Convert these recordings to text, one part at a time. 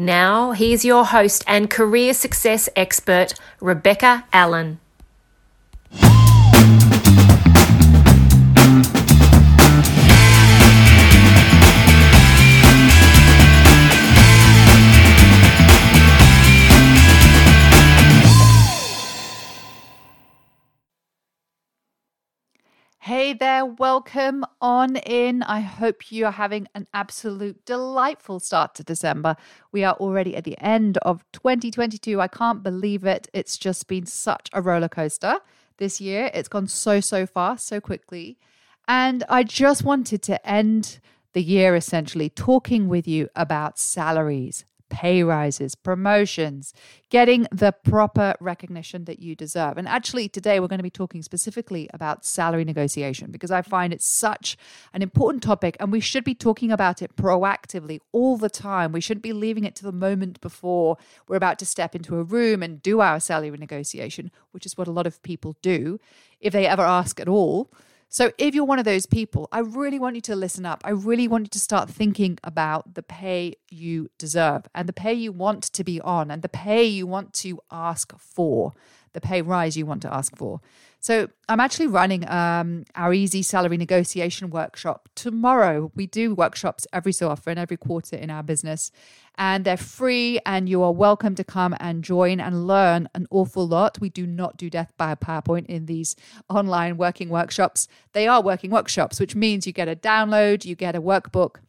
Now, here's your host and career success expert, Rebecca Allen. Hey there, welcome on in. I hope you are having an absolute delightful start to December. We are already at the end of 2022. I can't believe it. It's just been such a roller coaster this year. It's gone so, so fast, so quickly. And I just wanted to end the year essentially talking with you about salaries pay rises, promotions, getting the proper recognition that you deserve. And actually, today we're going to be talking specifically about salary negotiation because I find it's such an important topic and we should be talking about it proactively all the time. We shouldn't be leaving it to the moment before we're about to step into a room and do our salary negotiation, which is what a lot of people do if they ever ask at all. So, if you're one of those people, I really want you to listen up. I really want you to start thinking about the pay you deserve and the pay you want to be on and the pay you want to ask for, the pay rise you want to ask for. So I'm actually running um, our easy salary negotiation workshop tomorrow. We do workshops every so often, every quarter in our business, and they're free. And you are welcome to come and join and learn an awful lot. We do not do death by PowerPoint in these online working workshops. They are working workshops, which means you get a download, you get a workbook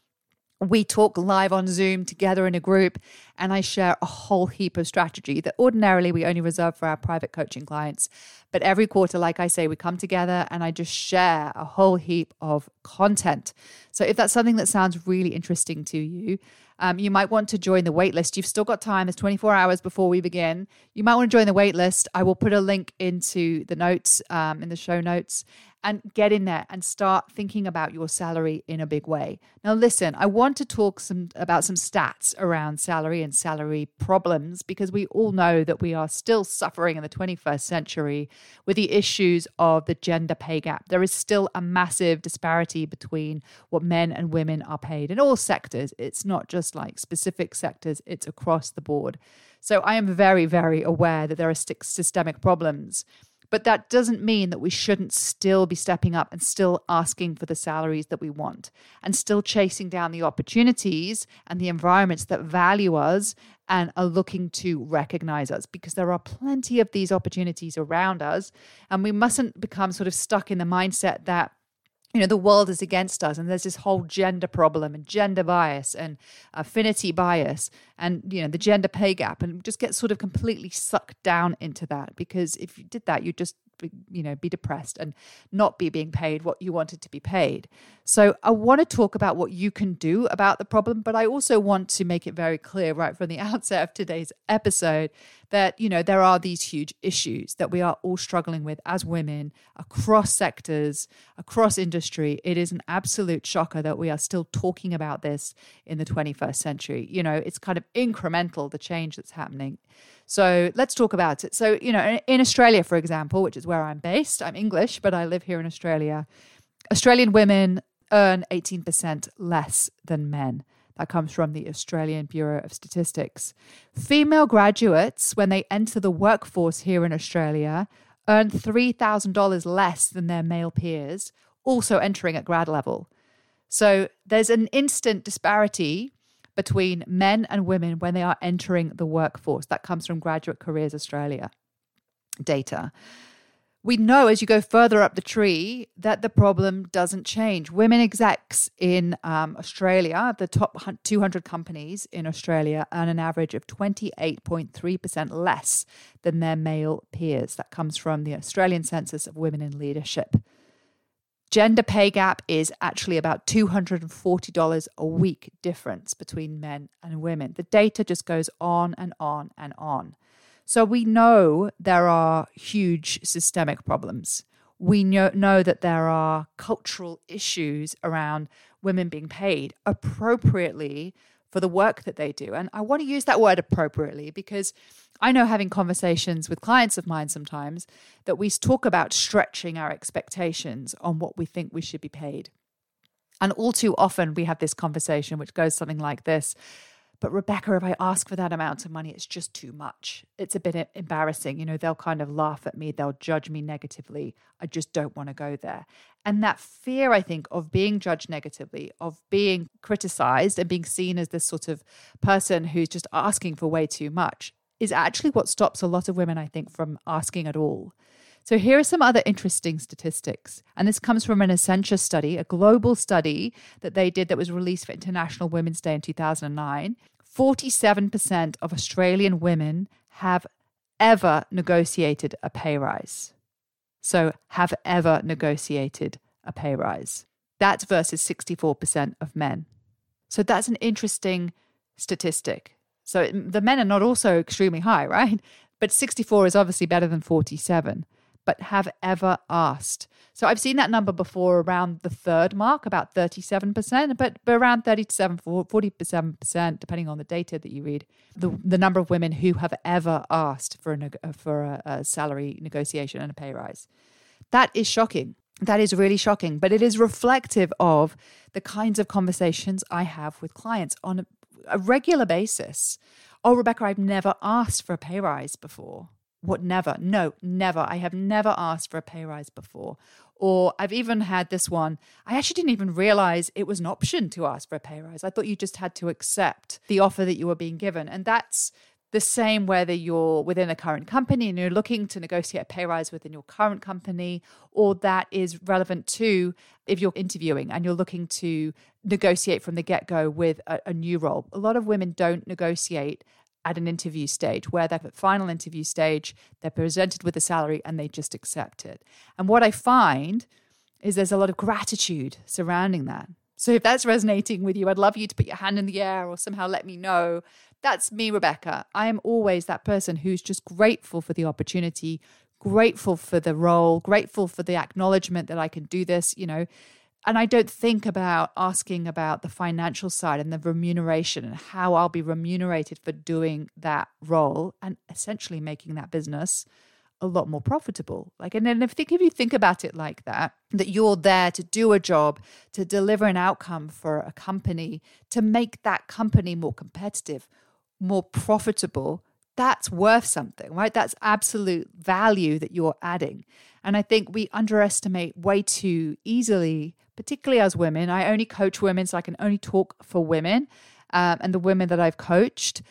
we talk live on Zoom together in a group, and I share a whole heap of strategy that ordinarily we only reserve for our private coaching clients. But every quarter, like I say, we come together and I just share a whole heap of content. So if that's something that sounds really interesting to you, um, you might want to join the waitlist. You've still got time. There's 24 hours before we begin. You might want to join the waitlist. I will put a link into the notes, um, in the show notes and get in there and start thinking about your salary in a big way. Now listen, I want to talk some about some stats around salary and salary problems because we all know that we are still suffering in the 21st century with the issues of the gender pay gap. There is still a massive disparity between what men and women are paid in all sectors. It's not just like specific sectors, it's across the board. So I am very very aware that there are systemic problems but that doesn't mean that we shouldn't still be stepping up and still asking for the salaries that we want and still chasing down the opportunities and the environments that value us and are looking to recognize us because there are plenty of these opportunities around us. And we mustn't become sort of stuck in the mindset that you know the world is against us and there's this whole gender problem and gender bias and affinity bias and you know the gender pay gap and just get sort of completely sucked down into that because if you did that you just you know be depressed and not be being paid what you wanted to be paid. So i want to talk about what you can do about the problem but i also want to make it very clear right from the outset of today's episode that you know there are these huge issues that we are all struggling with as women across sectors across industry. It is an absolute shocker that we are still talking about this in the 21st century. You know it's kind of incremental the change that's happening so let's talk about it. So, you know, in Australia, for example, which is where I'm based, I'm English, but I live here in Australia. Australian women earn 18% less than men. That comes from the Australian Bureau of Statistics. Female graduates, when they enter the workforce here in Australia, earn $3,000 less than their male peers, also entering at grad level. So there's an instant disparity between men and women when they are entering the workforce. That comes from Graduate Careers Australia data. We know as you go further up the tree that the problem doesn't change. Women execs in um, Australia, the top 200 companies in Australia, earn an average of 28.3% less than their male peers. That comes from the Australian Census of Women in Leadership. Gender pay gap is actually about $240 a week difference between men and women. The data just goes on and on and on. So we know there are huge systemic problems. We know, know that there are cultural issues around women being paid appropriately for the work that they do. And I want to use that word appropriately because I know having conversations with clients of mine sometimes that we talk about stretching our expectations on what we think we should be paid. And all too often we have this conversation which goes something like this but Rebecca, if I ask for that amount of money, it's just too much. It's a bit embarrassing. You know, they'll kind of laugh at me, they'll judge me negatively. I just don't want to go there. And that fear, I think, of being judged negatively, of being criticized and being seen as this sort of person who's just asking for way too much is actually what stops a lot of women, I think, from asking at all. So, here are some other interesting statistics. And this comes from an Accenture study, a global study that they did that was released for International Women's Day in 2009. 47% of Australian women have ever negotiated a pay rise. So, have ever negotiated a pay rise. That's versus 64% of men. So, that's an interesting statistic. So, mm, the men are not also extremely high, right? But 64 is obviously better than 47 but have ever asked. So I've seen that number before around the third mark, about 37%, but, but around 37, 47%, depending on the data that you read, the, the number of women who have ever asked for a, uh, for a, a salary negotiation and a pay rise. That is shocking. That is really shocking, but it is reflective of the kinds of conversations I have with clients on a, a regular basis. Oh, Rebecca, I've never asked for a pay rise before. What never? No, never. I have never asked for a pay rise before. Or I've even had this one. I actually didn't even realize it was an option to ask for a pay rise. I thought you just had to accept the offer that you were being given. And that's the same whether you're within a current company and you're looking to negotiate a pay rise within your current company, or that is relevant to if you're interviewing and you're looking to negotiate from the get go with a, a, new role. A lot of women don't negotiate at an interview stage where they're at final interview stage, they're presented with a salary and they just accept it. And what I find is there's a lot of gratitude surrounding that. So if that's resonating with you, I'd love you to put your hand in the air or somehow let me know. That's me, Rebecca. I am always that person who's just grateful for the opportunity, grateful for the role, grateful for the acknowledgement that I can do this, you know and I don't think about asking about the financial side and the remuneration and how I'll be remunerated for doing that role and essentially making that business a lot more profitable. Like, and then if, think, if you think about it like that, that you're there to do a job, to deliver an outcome for a company, to make that company more competitive, more profitable, that's worth something, right? That's absolute value that you're adding. And I think we underestimate way too easily particularly as women. I only coach women, so I can only talk for women um, and the women that I've coached.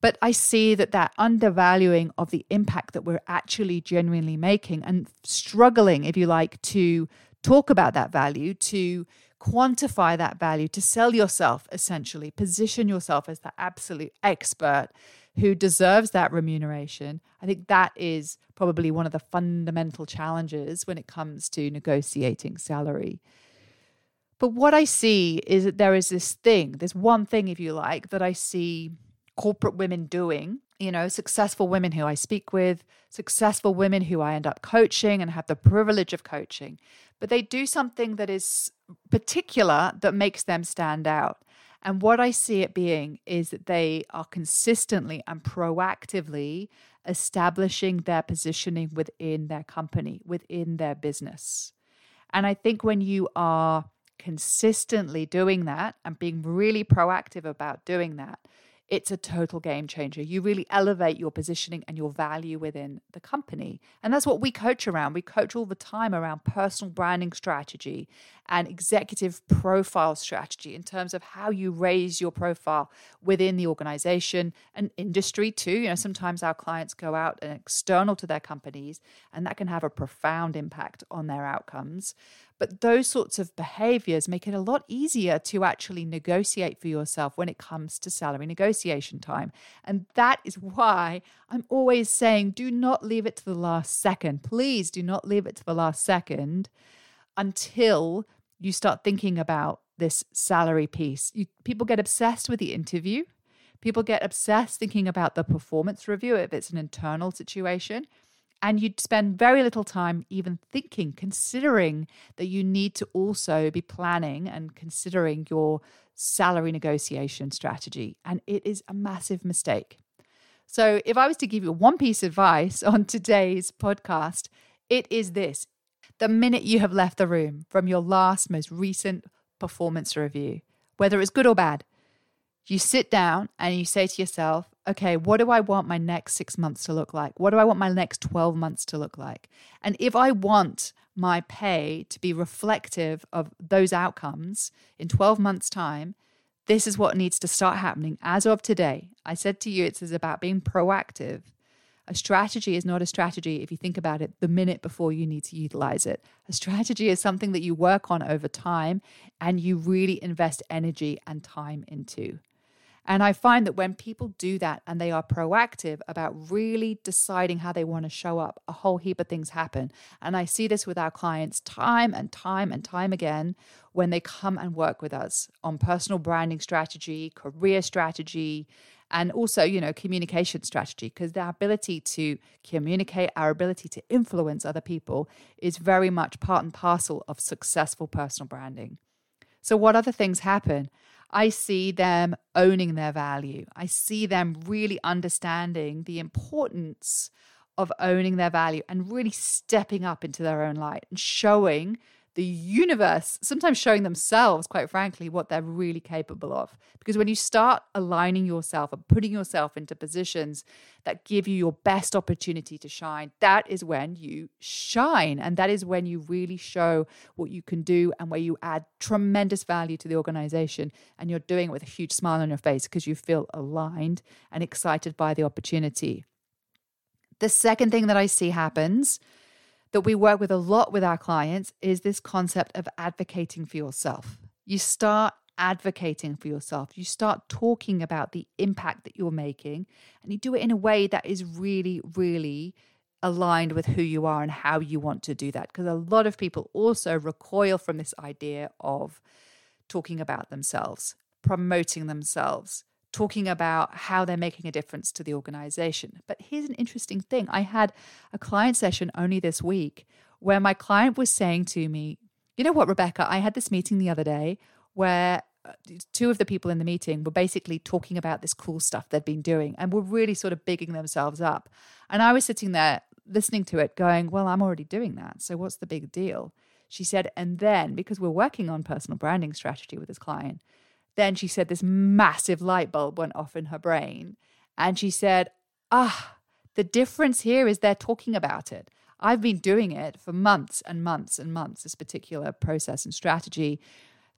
But I see that that undervaluing of the impact that we're actually genuinely making and struggling, if you like, to talk about that value, to quantify that value, to sell yourself essentially, position yourself as the absolute expert who deserves that remuneration. I think that is probably one of the fundamental challenges when it comes to negotiating salary. But what I see is that there is this thing, this one thing, if you like, that I see corporate women doing, you know, successful women who I speak with, successful women who I end up coaching and have the privilege of coaching. But they do something that is particular that makes them stand out. And what I see it being is that they are consistently and proactively establishing their positioning within their company, within their business. And I think when you are consistently doing that and being really proactive about doing that, it's a total game changer. You really elevate your positioning and your value within the company. And that's what we coach around. We coach all the time around personal branding strategy and executive profile strategy in terms of how you raise your profile within the organization and industry too. You know, sometimes our clients go out and external to their companies, and that can have a profound impact on their outcomes. But those sorts of behaviors make it a lot easier to actually negotiate for yourself when it comes to salary negotiation time. And that is why I'm always saying do not leave it to the last second. Please do not leave it to the last second until you start thinking about this salary piece. You, people get obsessed with the interview. People get obsessed thinking about the performance review if it's an internal situation. And you'd spend very little time even thinking, considering that you need to also be planning and considering your salary negotiation strategy. And it is a massive mistake. So, if I was to give you one piece of advice on today's podcast, it is this the minute you have left the room from your last, most recent performance review, whether it's good or bad, you sit down and you say to yourself, okay, what do I want my next six months to look like? What do I want my next 12 months to look like? And if I want my pay to be reflective of those outcomes in 12 months' time, this is what needs to start happening as of today. I said to you, it's about being proactive. A strategy is not a strategy if you think about it the minute before you need to utilize it. A strategy is something that you work on over time and you really invest energy and time into. And I find that when people do that and they are proactive about really deciding how they want to show up, a whole heap of things happen. And I see this with our clients time and time and time again when they come and work with us on personal branding strategy, career strategy, and also, you know, communication strategy, because the ability to communicate, our ability to influence other people is very much part and parcel of successful personal branding. So, what other things happen? I see them owning their value. I see them really understanding the importance of owning their value and really stepping up into their own light and showing the universe, sometimes showing themselves, quite frankly, what they're really capable of. Because when you start aligning yourself and putting yourself into positions that give you your best opportunity to shine, that is when you shine. And that is when you really show what you can do and where you add tremendous value to the organization. And you're doing it with a huge smile on your face because you feel aligned and excited by the opportunity. The second thing that I see happens that we work with a lot with our clients is this concept of advocating for yourself. You start advocating for yourself. You start talking about the impact that you're making, and you do it in a way that is really, really aligned with who you are and how you want to do that. Because a lot of people also recoil from this idea of talking about themselves, promoting themselves, talking about how they're making a difference to the organization. But here's an interesting thing I had a client session only this week where my client was saying to me, You know what, Rebecca, I had this meeting the other day where uh, two of the people in the meeting were basically talking about this cool stuff they'd been doing and were really sort of bigging themselves up. And I was sitting there listening to it, going, Well, I'm already doing that. So what's the big deal? She said, and then because we're working on personal branding strategy with this client, then she said this massive light bulb went off in her brain. And she said, Ah, the difference here is they're talking about it. I've been doing it for months and months and months, this particular process and strategy.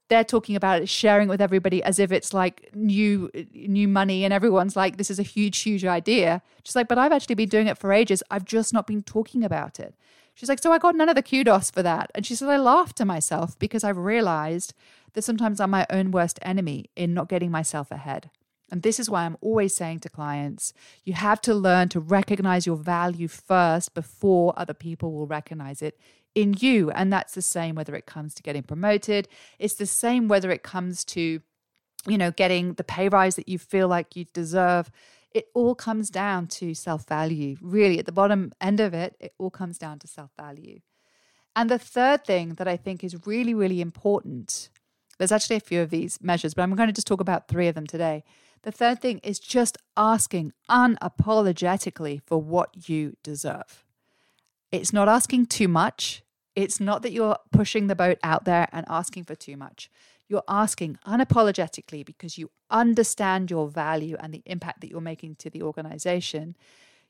They're talking about it, sharing it with everybody as if it's like new new money, and everyone's like, this is a huge, huge idea. She's like, but I've actually been doing it for ages. I've just not been talking about it. She's like, so I got none of the kudos for that. And she said, I laughed to myself because I've realized that sometimes I'm my own worst enemy in not getting myself ahead. And this is why I'm always saying to clients, you have to learn to recognize your value first before other people will recognize it in you. And that's the same whether it comes to getting promoted, it's the same whether it comes to, you know, getting the pay rise that you feel like you deserve. It all comes down to self value. Really, at the bottom end of it, it all comes down to self value. And the third thing that I think is really, really important there's actually a few of these measures, but I'm going to just talk about three of them today. The third thing is just asking unapologetically for what you deserve. It's not asking too much. It's not that you're pushing the boat out there and asking for too much. You're asking unapologetically because you understand your value and the impact that you're making to the organization.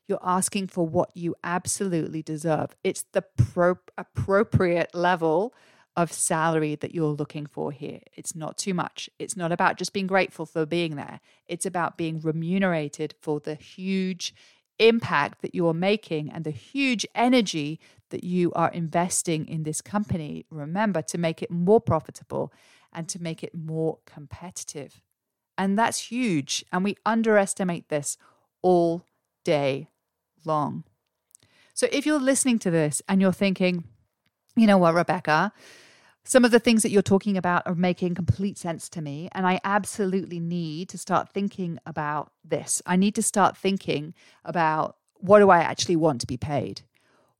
You're asking for what you absolutely deserve. It's the pro- appropriate level of salary that you're looking for here. It's not too much. It's not about just being grateful for being there. It's about being remunerated for the huge impact that you're making and the huge energy that you are investing in this company. Remember to make it more profitable and to make it more competitive. And that's huge. And we underestimate this all day long. So if you're listening to this and you're thinking, you know what, Rebecca, Some of the things that you're talking about are making complete sense to me. And I absolutely need to start thinking about this. I need to start thinking about what do I actually want to be paid?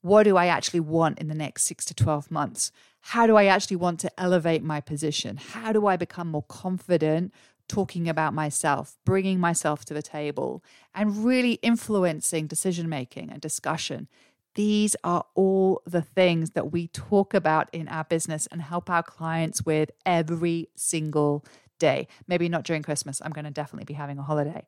What do I actually want in the next six to 12 months? How do I actually want to elevate my position? How do I become more confident talking about myself, bringing myself to the table, and really influencing decision making and discussion? These are all the things that we talk about in our business and help our clients with every single day. Maybe not during Christmas. I'm going to definitely be having a holiday.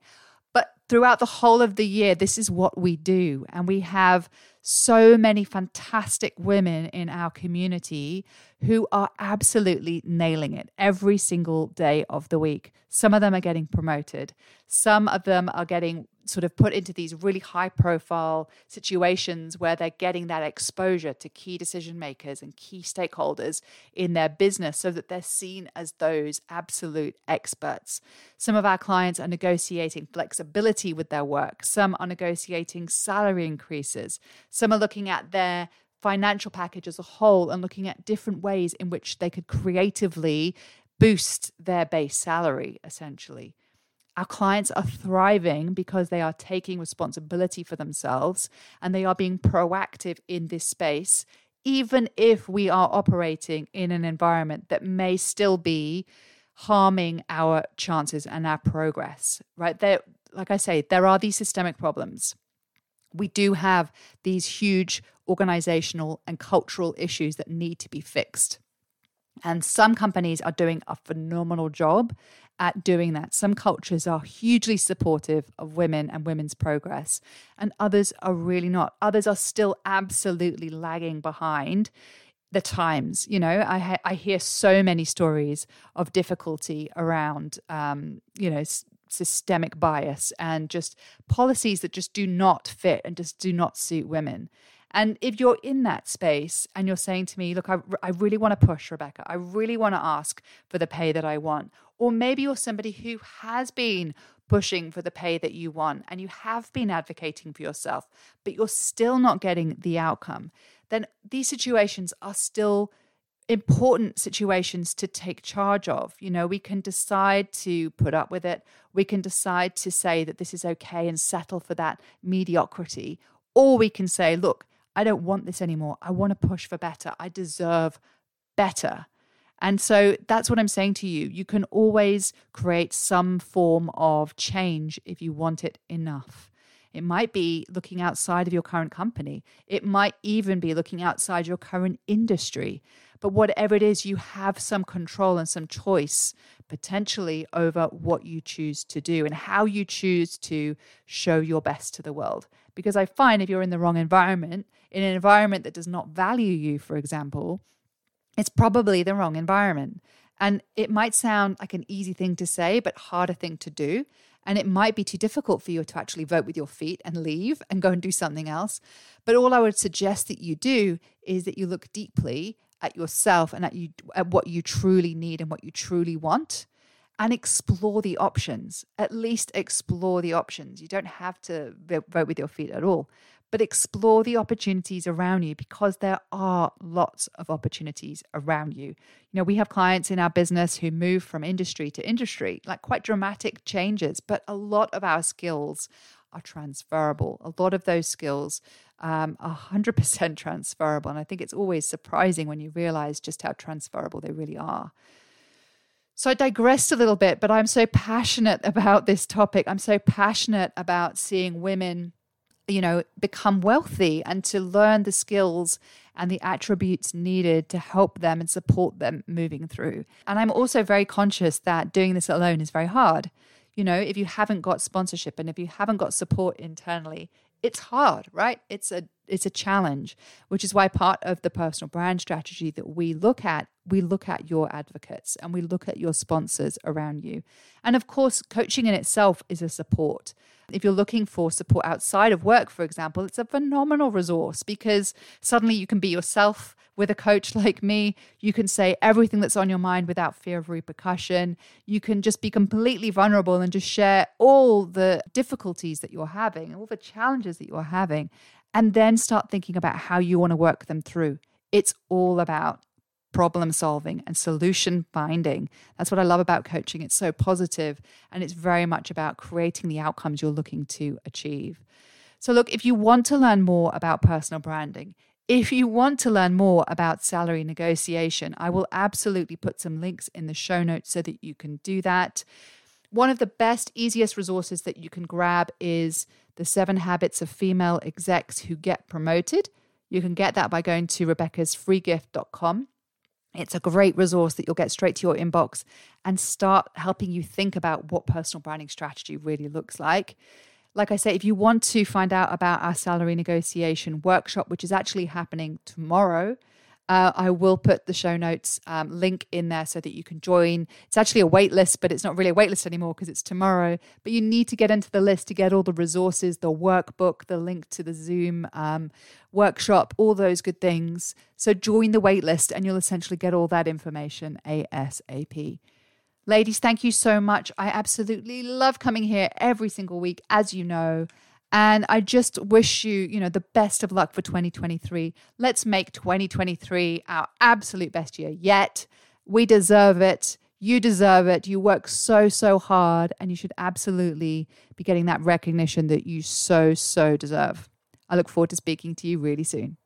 But throughout the whole of the year, this is what we do. And we have so many fantastic women in our community who are absolutely nailing it every single day of the week. Some of them are getting promoted, some of them are getting sort of put into these really high profile situations where they're getting that exposure to key decision makers and key stakeholders in their business so that they're seen as those absolute experts. Some of our clients are negotiating flexibility with their work, some are negotiating salary increases, some are looking at their financial package as a whole and looking at different ways in which they could creatively boost their base salary essentially. Our clients are thriving because they are taking responsibility for themselves and they are being proactive in this space, even if we are operating in an environment that may still be harming our chances and our progress, right? There, like I say, there are these systemic problems. We do have these huge organizational and cultural issues that need to be fixed. And some companies are doing a phenomenal job at doing that. Some cultures are hugely supportive of women and women's progress, and others are really not. Others are still absolutely lagging behind the times. You know, I ha- I hear so many stories of difficulty around, um, you know. S- systemic bias and just policies that just do not fit and just do not suit women. And if you're in that space and you're saying to me, look, I, I really want to push, Rebecca, I really want to ask for the pay that I want. Or maybe you're somebody who has been pushing for the pay that you want and you have been advocating for yourself, but you're still not getting the outcome. Then these situations are still important situations to take charge of. You know, we can decide to put up with it. We can decide to say that this is okay and settle for that mediocrity. Or we can say, look, I don't want this anymore. I want to push for better. I deserve better. And so that's what I'm saying to you. You can always create some form of change if you want it enough. It might be looking outside of your current company. It might even be looking outside your current industry. But whatever it is, you have some control and some choice potentially over what you choose to do and how you choose to show your best to the world. Because I find if you're in the wrong environment, in an environment that does not value you, for example, it's probably the wrong environment. And it might sound like an easy thing to say, but harder thing to do. And it might be too difficult for you to actually vote with your feet and leave and go and do something else. But all I would suggest that you do is that you look deeply at yourself and at you at what you truly need and what you truly want and explore the options. At least explore the options. You don't have to vote with your feet at all, but explore the opportunities around you because there are lots of opportunities around you. You know, we have clients in our business who move from industry to industry, like quite dramatic changes, but a lot of our skills are transferable. A lot of those skills um, are 100% transferable. And I think it's always surprising when you realize just how transferable they really are. So I digressed a little bit, but I'm so passionate about this topic. I'm so passionate about seeing women you know, become wealthy and to learn the skills and the attributes needed to help them and support them moving through. And I'm also very conscious that doing this alone is very hard. You know, if you haven't got sponsorship and if you haven't got support internally, it's hard, right? It's a it's a challenge, which is why part of the personal brand strategy that we look at, we look at your advocates and we look at your sponsors around you. And of course, coaching in itself is a support. If you're looking for support outside of work, for example, it's a phenomenal resource because suddenly you can be yourself with a coach like me. You can say everything that's on your mind without fear of repercussion. You can just be completely vulnerable and just share all the difficulties that you're having, all the challenges that you're having, and then start thinking about how you want to work them through. It's all about problem solving and solution finding. That's what I love about coaching. It's so positive and it's very much about creating the outcomes you're looking to achieve. So, look, if you want to learn more about personal branding, if you want to learn more about salary negotiation, I will absolutely put some links in the show notes so that you can do that. One of the best, easiest resources that you can grab is the seven habits of female execs who get promoted. You can get that by going to rebeccasfreegift.com. It's a great resource that you'll get straight to your inbox and start helping you think about what personal branding strategy really looks like. Like I say, if you want to find out about our salary negotiation workshop, which is actually happening tomorrow, uh, I will put the show notes um, link in there so that you can join. It's actually a wait list, but it's not really a wait list anymore because it's tomorrow. But you need to get into the list to get all the resources, the workbook, the link to the Zoom um, workshop, all those good things. So join the wait list and you'll essentially get all that information ASAP. Ladies, thank you so much. I absolutely love coming here every single week, as you know. And I just wish you, you know, the best of luck for 2023. Let's make 2023 our absolute best year yet. We deserve it. You deserve it. You work so, so hard, and you should absolutely be getting that recognition that you so, so deserve. I look forward to speaking to you really soon.